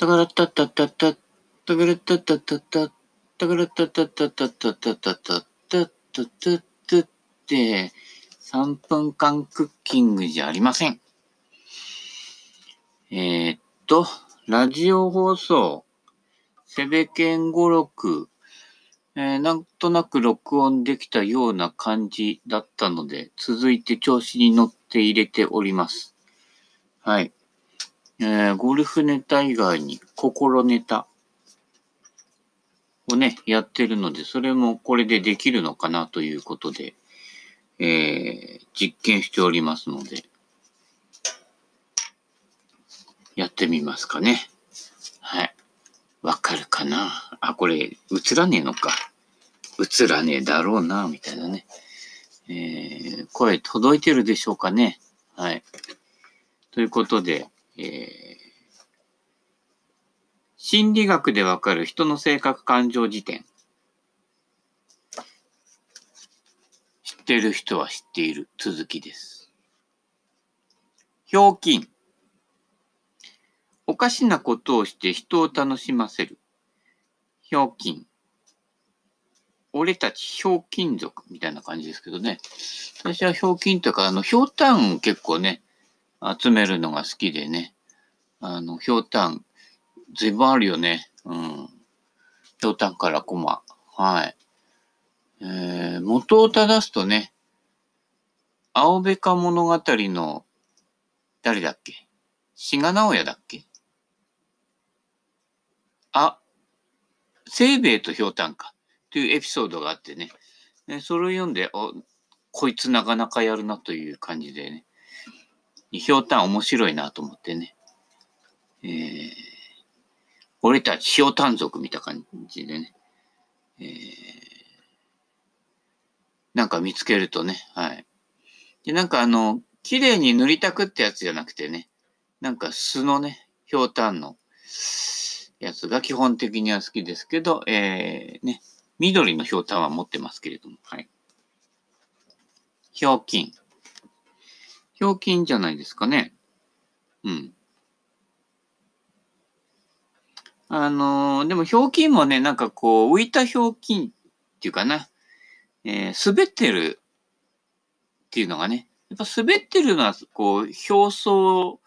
たからたたたた、たからたたたた、たからたたたたたたたたたたたたって、3分間クッキングじゃありません。えー、っと、ラジオ放送、セベケン語録、えーなんとなく録音できたような感じだったので、続いて調子に乗って入れております。はい。えーゴルフネタ以外に心ネタをね、やってるので、それもこれでできるのかなということで、えー実験しておりますので、やってみますかね。はい。わかるかな？あ、これ、映らねえのか。映らねえだろうな、みたいなね。えー声届いてるでしょうかね。はい。ということで、えー心理学でわかる人の性格感情辞典。知ってる人は知っている続きです。ひょうきん。おかしなことをして人を楽しませる。ひょうきん。俺たちひょうきん族みたいな感じですけどね。私はひょうきんというか、あの、ひょうたん結構ね、集めるのが好きでね。あの、ひょうたん、ずいぶんあるよね。うん。ひょうたんからコマ。はい。えー、元を正すとね、青べか物語の、誰だっけ？志賀直哉だっけ？あ、清兵衛とひょうたんか。というエピソードがあってね。それを読んで、お、こいつなかなかやるなという感じでね。ひょうたん面白いなと思ってね。えー、俺たちひょうたん族みた感じでね。えー、なんか見つけるとね、はい。で、なんかあの、綺麗に塗りたくってやつじゃなくてね、なんか素のね、ひょうたんのやつが基本的には好きですけど、えー、ね、緑のひょうたんは持ってますけれども、はい。ひょうきん。ひょうきんじゃないですかね。うん。あのーでもひょうきんもね、なんかこう、浮いたひょうきんっていうかな、えー滑ってるっていうのがね、やっぱ滑ってるのは、こう、表層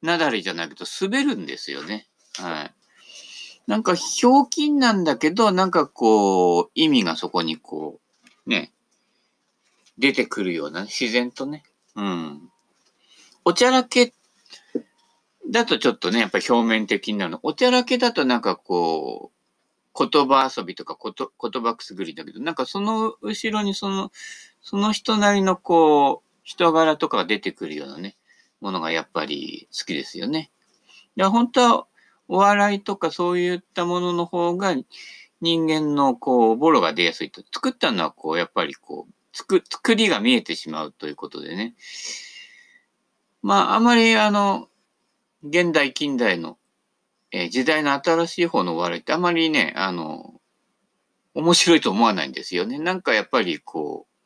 なだれじゃないけど、滑るんですよね。はい。なんか、ひょうきんなんだけど、なんかこう、意味がそこにこう、ね、出てくるような、自然とね。うん。おちゃらけだとちょっとね、やっぱ表面的になるの。おちゃらけだとなんかこう、言葉遊びとかこと言葉くすぐりだけど、なんかその後ろにその、その人なりのこう、人柄とかが出てくるようなね、ものがやっぱり好きですよね。いや、本当はお笑いとかそういったものの方が人間のこう、ボロが出やすいと。作ったのはこう、やっぱりこう、作、作りが見えてしまうということでね。まあ、あまりあの、現代近代の、えー時代の新しい方のお笑いってあまりね、あの、面白いと思わないんですよね。なんかやっぱりこう、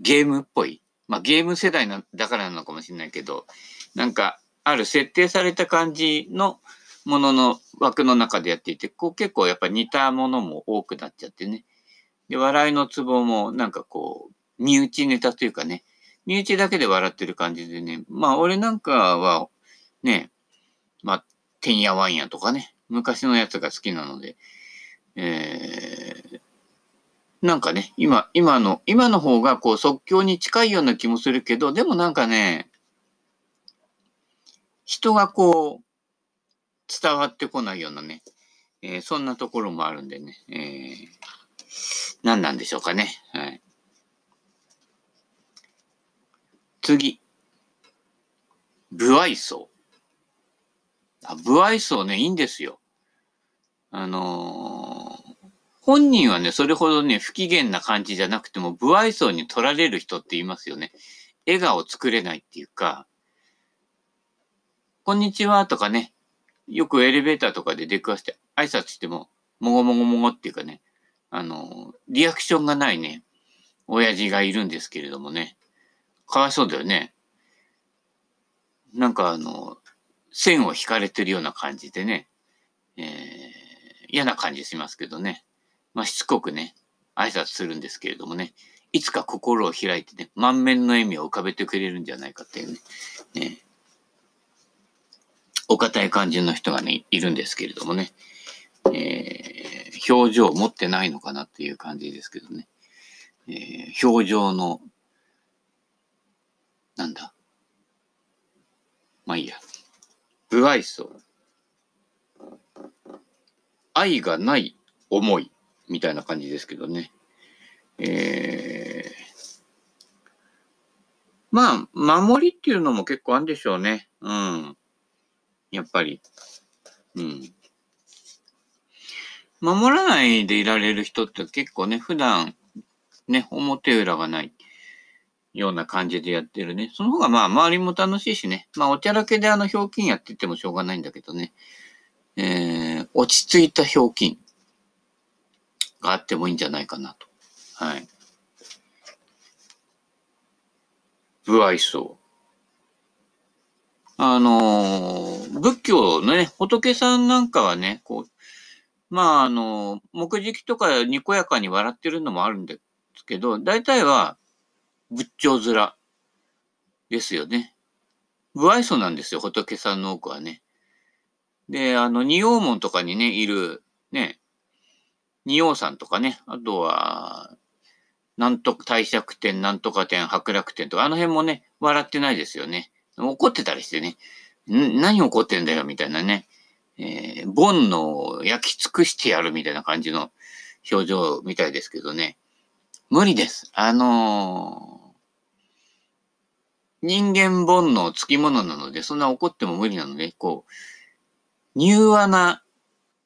ゲームっぽい。まあゲーム世代なだからなのかもしれないけど、なんかある設定された感じのものの枠の中でやっていて、こう結構やっぱ似たものも多くなっちゃってね。で、笑いのツボもなんかこう、身内ネタというかね、身内だけで笑ってる感じでね。まあ俺なんかはね、まあ、てんやわんやとかね、昔のやつが好きなので、えー、なんかね、今、今の、今の方がこう即興に近いような気もするけど、でもなんかね、人がこう、伝わってこないようなね、えーそんなところもあるんでね、えー、何なんでしょうかね。はい。次。不愛想。あ、不愛想ね、いいんですよ。あのー本人はね、それほどね、不機嫌な感じじゃなくても、不愛想に取られる人って言いますよね。笑顔作れないっていうか、こんにちはとかね、よくエレベーターとかで出くわして挨拶しても、もごもごもごっていうかね、あの、リアクションがないね、親父がいるんですけれどもね、かわいそうだよね。なんかあの、線を引かれてるような感じでね、えー、嫌な感じしますけどね。まあ、しつこくね、挨拶するんですけれどもね、いつか心を開いてね、満面の笑みを浮かべてくれるんじゃないかっていうね、ね。お堅い感じの人がね、いるんですけれどもね、えー、表情を持ってないのかなっていう感じですけどね、えー、表情の、なんだ、まあいいや、不愛想、愛がない思いみたいな感じですけどね、えー、まあ、守りっていうのも結構あるんでしょうね。うん。やっぱり。うん。守らないでいられる人って結構ね、普段、ね、表裏がないような感じでやってるね。その方がまあ、周りも楽しいしね。まあ、おちゃらけであの、ひょうきんやっててもしょうがないんだけどね。えー、落ち着いたひょうきんがあってもいいんじゃないかなと。はい。不愛想。あのー、仏教のね、仏さんなんかはね、こう、まあ、あの、木敷とかにこやかに笑ってるのもあるんですけど、大体は仏頂面ですよね。不愛想なんですよ、仏さんの多くはね。で、あの、仁王門とかにね、いる、ね、仁王さんとかね、あとは、なんと、帝釈天、なんとか天、白楽天とか、あの辺もね、笑ってないですよね。怒ってたりしてね、ん何怒ってんだよ、みたいなね。えー、煩悩焼き尽くしてやるみたいな感じの表情みたいですけどね。無理です。あのー、人間煩悩つきものなので、そんな怒っても無理なので、こう、柔和な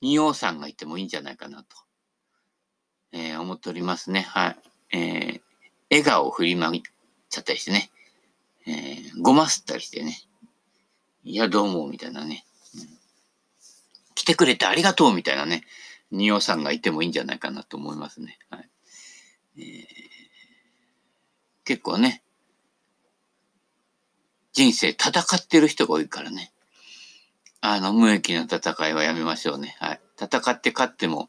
仁王さんがいてもいいんじゃないかなと、えー、思っておりますね。はい。えー、笑顔を振りまいちゃったりしてね。えー、ごますったりしてね。いや、どうも、みたいなね。来てくれてありがとうみたいなね、仁王さんがいてもいいんじゃないかなと思いますね。はいえー、結構ね、人生戦ってる人が多いからね。あの、無益な戦いはやめましょうね。はい。戦って勝っても、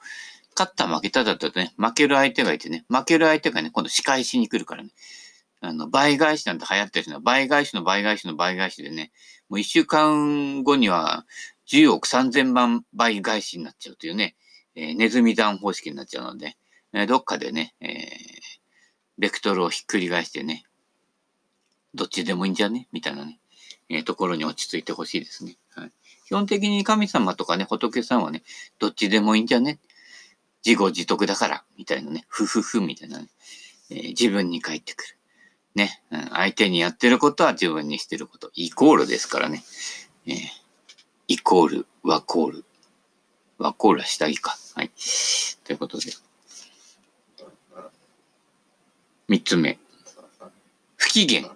勝った負けただとね、負ける相手がいてね、負ける相手がね、今度仕返しに来るからね。あの、倍返しなんて流行ってるのは、倍返しの倍返しの倍返しでね、もう一週間後には、10億3000万倍返しになっちゃうというね、えー、ネズミ弾方式になっちゃうので、えー、どっかでね、えー、ベクトルをひっくり返してね、どっちでもいいんじゃね？みたいなね、えー、ところに落ち着いてほしいですね。はい。基本的に神様とかね、仏さんはね、どっちでもいいんじゃね？自業自得だから、みたいなね、ふふふみたいなね、えー、自分に返ってくる。ね、うん、相手にやってることは自分にしてること、イコールですからね。えーイコール、ワコール。ワコールは下着か。はい。ということで。三つ目。不機嫌。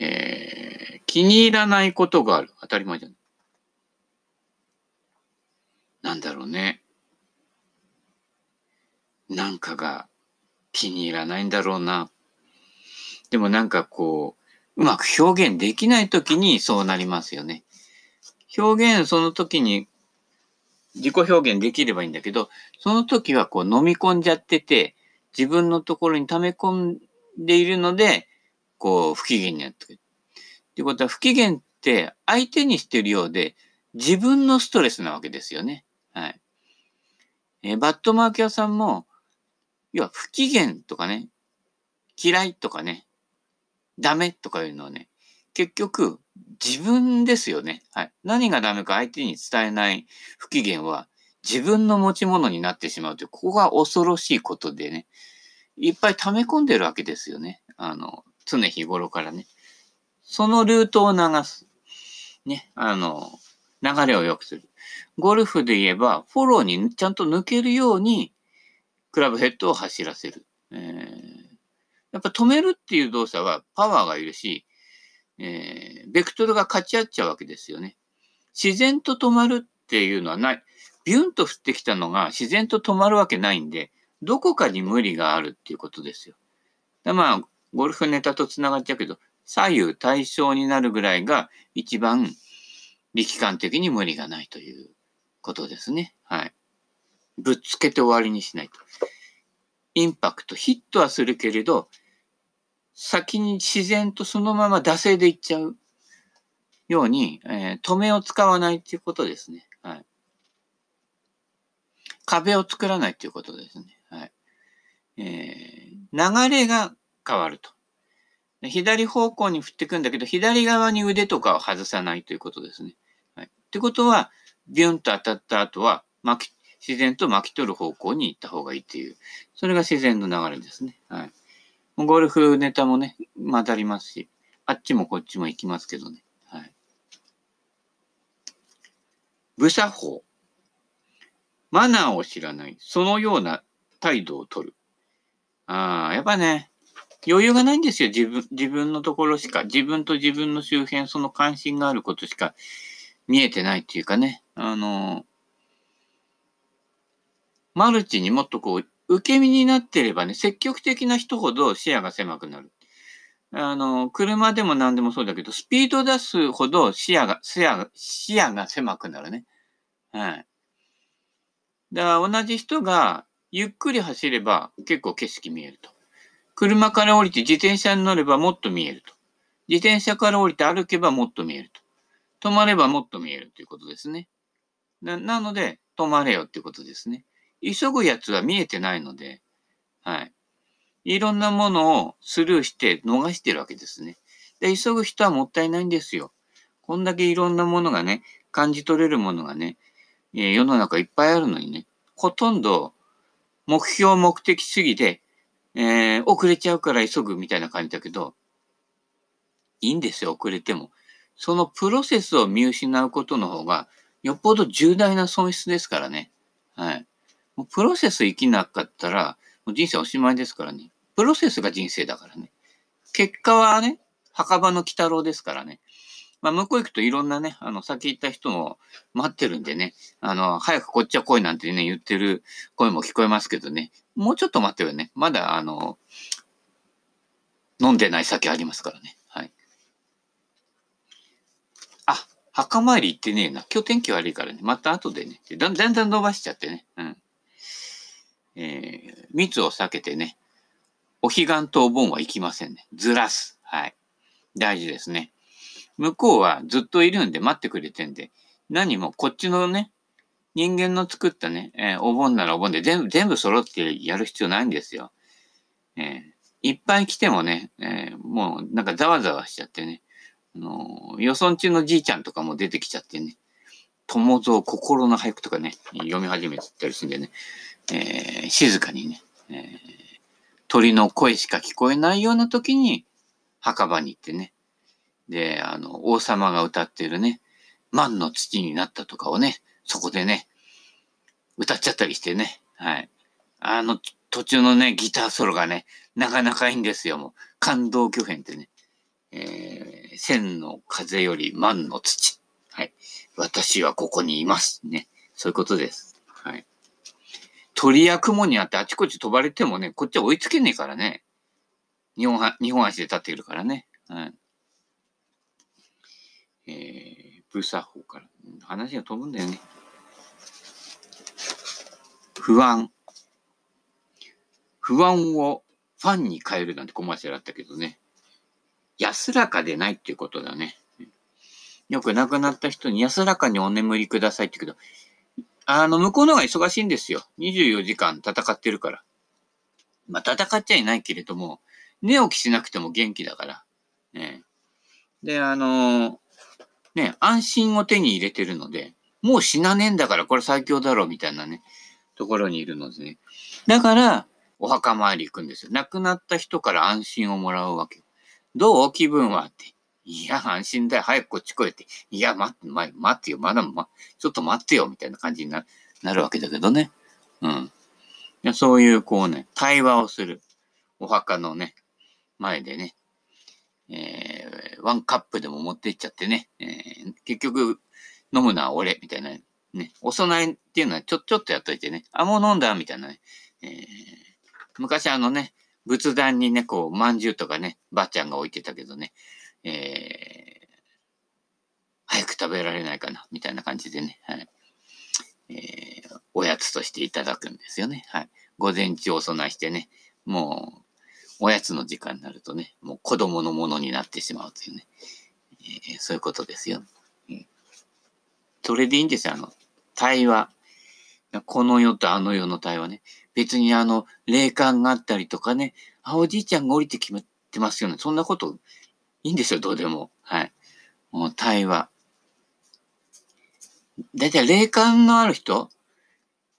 えー、気に入らないことがある。当たり前じゃない。なんだろうね。なんかが気に入らないんだろうな。でもなんかこう、うまく表現できないときにそうなりますよね。表現その時に自己表現できればいいんだけど、その時はこう飲み込んじゃってて、自分のところに溜め込んでいるので、こう不機嫌になってくる。ってことは不機嫌って相手にしてるようで、自分のストレスなわけですよね。はい。えー、バットマーキャーさんも、要は不機嫌とかね、嫌いとかね、ダメとかいうのはね、結局自分ですよね。はい。何がダメか相手に伝えない不機嫌は自分の持ち物になってしまうという、ここが恐ろしいことでね、いっぱい溜め込んでるわけですよね。あの、常日頃からね。そのルートを流す。ね、あの、流れを良くする。ゴルフで言えば、フォローにちゃんと抜けるように、クラブヘッドを走らせる。えーやっぱ止めるっていう動作はパワーがいるし、えー、ベクトルが勝ち合っちゃうわけですよね。自然と止まるっていうのはない。ビュンと降ってきたのが自然と止まるわけないんで、どこかに無理があるっていうことですよ。まあ、ゴルフネタと繋がっちゃうけど、左右対称になるぐらいが一番力感的に無理がないということですね。はい。ぶっつけて終わりにしないと。インパクト、ヒットはするけれど、先に自然とそのまま惰性でいっちゃうように、えー、止めを使わないっていうことですね。はい。壁を作らないっていうことですね。はい。えー、流れが変わると。左方向に振っていくんだけど、左側に腕とかを外さないということですね。はい。ってことは、ビュンと当たった後は、巻き、自然と巻き取る方向に行った方がいいっていう、それが自然の流れですね。はい。ゴルフネタもね、混ざりますし、あっちもこっちも行きますけどね。はい。武者法。マナーを知らない。そのような態度を取る。ああ、やっぱね、余裕がないんですよ。自分、自分のところしか。自分と自分の周辺、その関心があることしか見えてないっていうかね。あの、マルチにもっとこう、受け身になってればね、積極的な人ほど視野が狭くなる。あの、車でも何でもそうだけど、スピード出すほど視野が、視野が、視野が狭くなるね。はい。だから同じ人がゆっくり走れば結構景色見えると。車から降りて自転車に乗ればもっと見えると。自転車から降りて歩けばもっと見えると。止まればもっと見えるということですね。ななので、止まれよっていうことですね。急ぐやつは見えてないので、はい。いろんなものをスルーして逃してるわけですね。で、急ぐ人はもったいないんですよ。こんだけいろんなものがね、感じ取れるものがね、え世の中いっぱいあるのにね、ほとんど目標目的主義で、えー、遅れちゃうから急ぐみたいな感じだけど、いいんですよ、遅れても。そのプロセスを見失うことの方が、よっぽど重大な損失ですからね。はい。もうプロセス生きなかったら、もう人生おしまいですからね。プロセスが人生だからね。結果はね、墓場の鬼太郎ですからね。まあ、向こう行くといろんなね、あの、先行った人も待ってるんでね、あの、早くこっちは来いなんてね、言ってる声も聞こえますけどね、もうちょっと待ってよね。まだ、あの、飲んでない酒ありますからね。はい。あ、墓参り行ってねえな。今日天気悪いからね。また後でね。だんだんだん伸ばしちゃってね。うん。えー、密を避けてね、お彼岸とお盆は行きませんね。ずらす。はい。大事ですね。向こうはずっといるんで待ってくれてんで、何もこっちのね、人間の作ったね、えー、お盆ならお盆で全部、全部揃ってやる必要ないんですよ。えー、いっぱい来てもね、えー、もうなんかざわざわしちゃってね、あのー、よそんちのじいちゃんとかも出てきちゃってね、友蔵心の俳句とかね、読み始めてたりするんでね、えー、静かにね、えー、鳥の声しか聞こえないような時に墓場に行ってね、で、あの、王様が歌ってるね、万の土になったとかをね、そこでね、歌っちゃったりしてね、はい。あの、途中のね、ギターソロがね、なかなかいいんですよ、もう。感動巨編ってね。えー、千の風より万の土。はい。私はここにいます。ね。そういうことです。はい。鳥や雲にあってあちこち飛ばれてもね、こっちは追いつけねえからね。日本は、日本足で立っているからね。はい。えー、ブサ法から。話が飛ぶんだよね。不安。不安をファンに変えるなんてコマーシャルあったけどね。安らかでないっていうことだね。よく亡くなった人に安らかにお眠りくださいって言うけど、あの、向こうの方が忙しいんですよ。24時間戦ってるから。まあ、戦っちゃいないけれども、寝起きしなくても元気だから。ね、で、あのね、安心を手に入れてるので、もう死なねえんだからこれ最強だろうみたいなね、ところにいるのですね。だから、お墓参り行くんですよ。亡くなった人から安心をもらうわけ。どう？気分は？って。いや、安心だよ。早くこっち来いって。いや、待って、待ってよ。まだ、ま、ちょっと待ってよ。みたいな感じにななるわけだけどね。うん。そういう、こうね、対話をする。お墓のね、前でね。えー、ワンカップでも持ってっちゃってね、えー、結局、飲むのは俺、みたいな、ね、お供えっていうのはちょ、ちょっとやっといてね、あ、もう飲んだみたいなね、えー、昔あのね、仏壇にね、こう、饅頭とかね、ばあちゃんが置いてたけどね、えー、早く食べられないかな、みたいな感じでね、はい。えー、おやつとしていただくんですよね。はい。午前中お供えしてね、もう、おやつの時間になるとね、もう子供のものになってしまうというね、えー、そういうことですよ。うん、それでいいんですよ、あの、対話。この世とあの世の対話ね。別にあの、霊感があったりとかね、あ、おじいちゃんが降りてきてますよね。そんなこといいんですよ、どうでも。はい。もう対話。だいたい霊感のある人？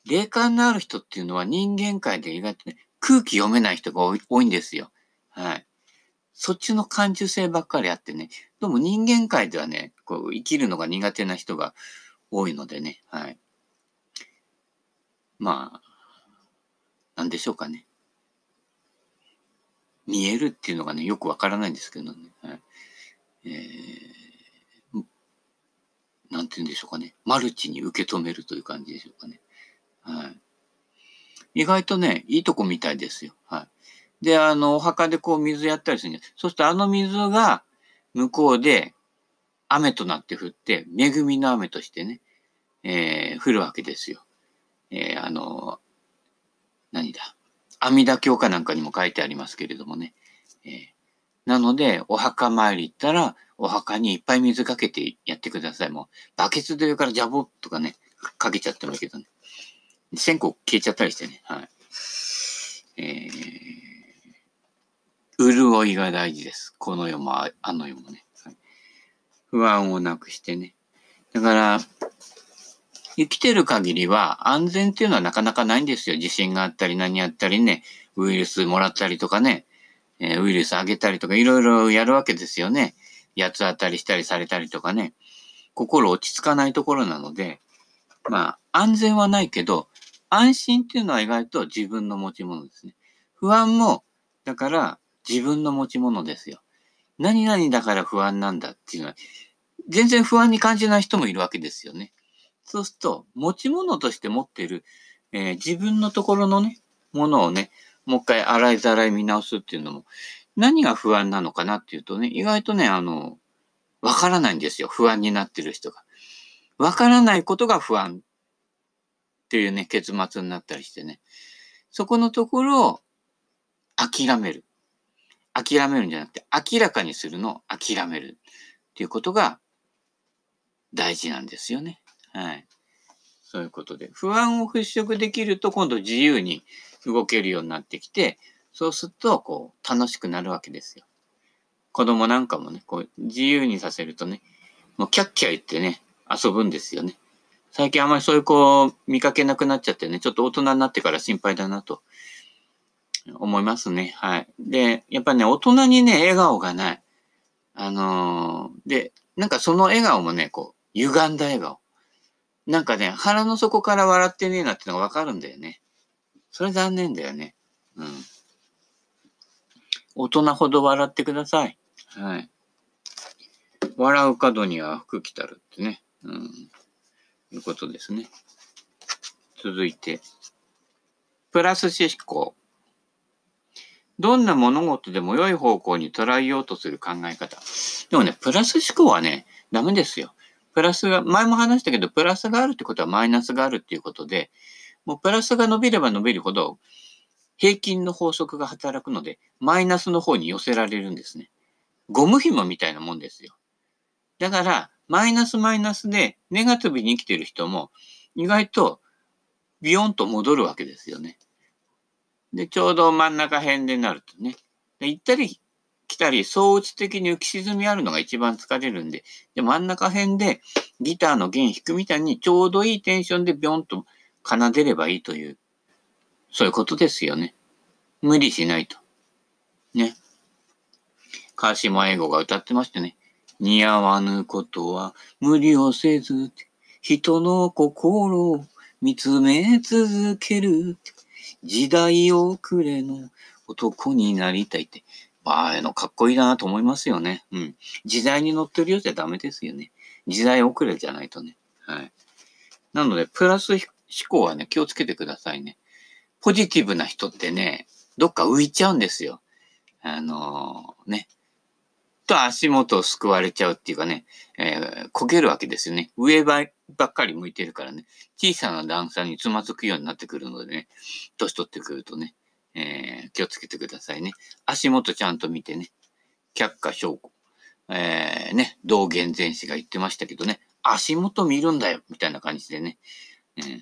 霊感のある人っていうのは人間界で意外とね、空気読めない人が多いんですよ。はい。そっちの感受性ばっかりあってね、どうも人間界ではね、こう生きるのが苦手な人が多いのでね、はい。まあ、なんでしょうかね。見えるっていうのがね、よくわからないんですけどね。えー、なんて言うんでしょうかね。マルチに受け止めるという感じでしょうかね。はい。意外とね、いいとこみたいですよ。はい。で、あの、お墓でこう水やったりするんです、そうするとあの水が向こうで雨となって降って、恵みの雨としてね、えー、降るわけですよ。えー、あの、何だ。阿弥陀経かなんかにも書いてありますけれどもね。えー、なので、お墓参り行ったら、お墓にいっぱい水かけてやってください。もう、バケツで上からジャボとかね、かけちゃってもいいけどね。線香消えちゃったりしてね。はい。えー、潤いが大事です。この世もあの世もね。はい、不安をなくしてね。だから、生きてる限りは安全っていうのはなかなかないんですよ。地震があったり何やったりね、ウイルスもらったりとかね、え、ウイルスあげたりとかいろいろやるわけですよね。八つ当たりしたりされたりとかね。心落ち着かないところなので、まあ安全はないけど、安心っていうのは意外と自分の持ち物ですね。不安も、だから自分の持ち物ですよ。何々だから不安なんだっていうのは、全然不安に感じない人もいるわけですよね。そうすると、持ち物として持ってる、えー、自分のところのね、ものをね、もう一回洗いざらい見直すっていうのも、何が不安なのかなっていうとね、意外とね、あの、わからないんですよ。不安になってる人が。わからないことが不安っていうね、結末になったりしてね。そこのところを諦める。諦めるんじゃなくて、明らかにするのを諦めるっていうことが大事なんですよね。はい。そういうことで。不安を払拭できると今度自由に動けるようになってきて、そうすると、こう、楽しくなるわけですよ。子供なんかもね、こう、自由にさせるとね、もうキャッキャ言ってね、遊ぶんですよね。最近あんまりそういう子を見かけなくなっちゃってね、ちょっと大人になってから心配だなと思いますね。はい。で、やっぱね、大人にね、笑顔がない。あのー、で、なんかその笑顔もね、こう、歪んだ笑顔。なんかね、腹の底から笑ってねえなってのがわかるんだよね。それ残念だよね。うん。大人ほど笑ってください。はい。笑う角には服着たるってね。うん。いうことですね。続いて、プラス思考。どんな物事でも良い方向に捉えようとする考え方。でもね、プラス思考はね、ダメですよ。プラスが、前も話したけど、プラスがあるってことはマイナスがあるっていうことで、もうプラスが伸びれば伸びるほど、平均の法則が働くので、マイナスの方に寄せられるんですね。ゴム紐みたいなもんですよ。だから、マイナスマイナスでネガティブに生きてる人も意外とビヨンと戻るわけですよね。で、ちょうど真ん中辺でなるとね。で行ったり来たり、相打ち的に浮き沈みあるのが一番疲れるんで、で真ん中辺でギターの弦弾くみたいにちょうどいいテンションでビョンと奏でればいいという、そういうことですよね。無理しないと。ね。川島英語が歌ってましてね。似合わぬことは無理をせず、人の心を見つめ続ける。時代遅れの男になりたいって。ああいうのかっこいいなと思いますよね。うん。時代に乗ってるようじゃダメですよね。時代遅れじゃないとね。はい。なので、プラス思考はね、気をつけてくださいね。ポジティブな人ってね、どっか浮いちゃうんですよ。あのー、ね。と足元をすくわれちゃうっていうかね、えー、焦げるわけですよね。上ばっかり向いてるからね、小さな段差につまずくようになってくるのでね、年取ってくるとね、えー、気をつけてくださいね。足元ちゃんと見てね、却下証拠。えー、ね、道元前史が言ってましたけどね、足元見るんだよ、みたいな感じでね、えー、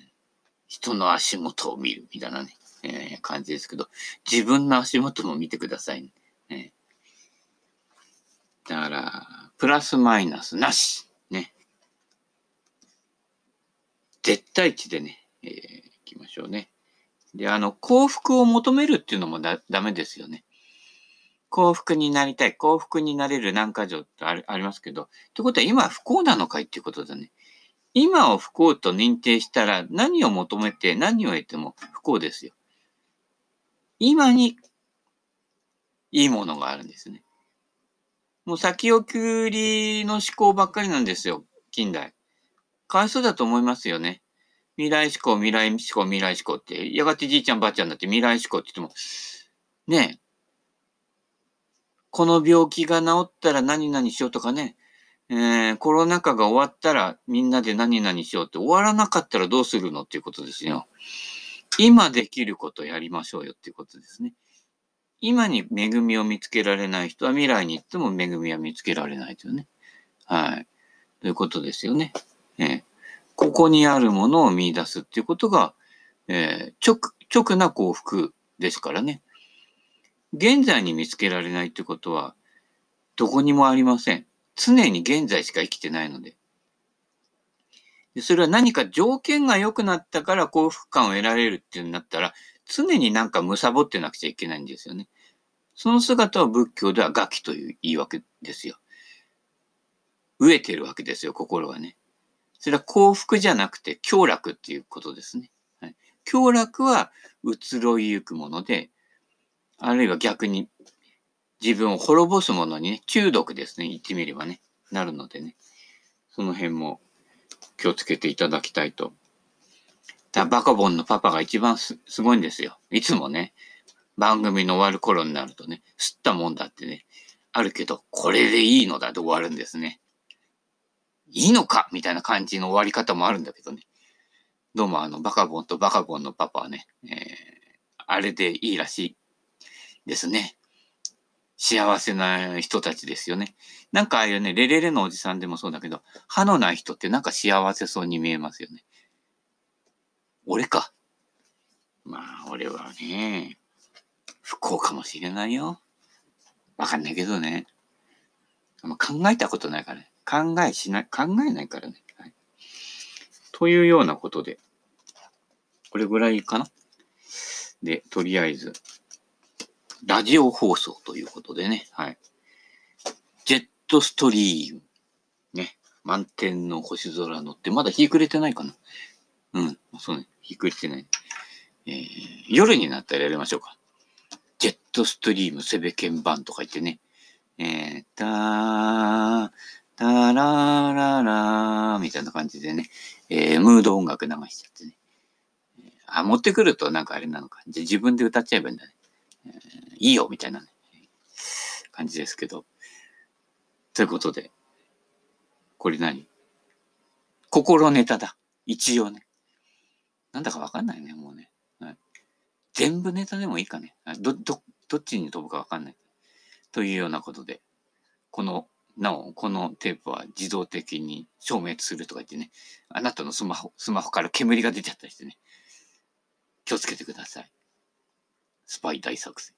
人の足元を見る、みたいなね、えー、感じですけど、自分の足元も見てくださいね。えー、だから、プラスマイナスなし。ね。絶対値でね、えー、いきましょうね。で、あの、幸福を求めるっていうのもだ、ダメですよね。幸福になりたい、幸福になれる何か条ってありますけど、ってことは今不幸なのかいっていうことだね。今を不幸と認定したら何を求めて何を得ても不幸ですよ。今にいいものがあるんですね。もう先送りの思考ばっかりなんですよ、近代。かわいそうだと思いますよね。未来思考、未来思考、未来思考って、やがてじいちゃんばあちゃんだって未来思考って言っても、ねえ、この病気が治ったら何々しようとかね、えー、コロナ禍が終わったらみんなで何々しようって終わらなかったらどうするのっていうことですよ。今できることやりましょうよっていうことですね。今に恵みを見つけられない人は未来に行っても恵みは見つけられないというね。はい。ということですよね。えー、ここにあるものを見出すっていうことが、えー、直、直な幸福ですからね。現在に見つけられないってことは、どこにもありません。常に現在しか生きてないので。でそれは何か条件が良くなったから幸福感を得られるっていうんだったら、常になんか貪ってなくちゃいけないんですよね。その姿を仏教ではガキという言い訳ですよ。飢えてるわけですよ、心はね。それは幸福じゃなくて、享楽っていうことですね。はい、享楽は移ろいゆくもので、あるいは逆に自分を滅ぼすものにね、中毒ですね、言ってみればね、なるのでね、その辺も気をつけていただきたいと。だバカボンのパパが一番すごいんですよ。いつもね、番組の終わる頃になるとね、吸ったもんだってね、あるけど、これでいいのだと終わるんですね。いいのか？みたいな感じの終わり方もあるんだけどね。どうもあの、バカボンとバカボンのパパはね、えー、あれでいいらしいですね。幸せな人たちですよね。なんかああいうね、レレレのおじさんでもそうだけど、歯のない人ってなんか幸せそうに見えますよね。俺か。まあ、俺はね、不幸かもしれないよ。わかんないけどね。考えたことないからね。考えしない、考えないからね。はい、というようなことで、これぐらいかな。で、とりあえず、ラジオ放送ということでね、はい。ジェットストリーム。ね。満天の星空乗って、まだ日暮れてないかな。うん。そうね。日暮れてない。えー、夜になったらやりましょうか。ジェットストリームセベケンバンとか言ってね。えー、たー、たらららーみたいな感じでね、えー、ムード音楽流しちゃってね。あ、持ってくるとなんかあれなのか。じゃ自分で歌っちゃえばいいんだね。いいよ、みたいなね、感じですけど。ということで、これ何？心ネタだ。一応ね。なんだかわかんないね、もうね。はい、全部ネタでもいいかね。ど、ど、どっちに飛ぶかわかんない。というようなことで、この、なお、このテープは自動的に消滅するとか言ってね、あなたのスマホ、スマホから煙が出ちゃったりしてね、気をつけてください。スパイ大作戦。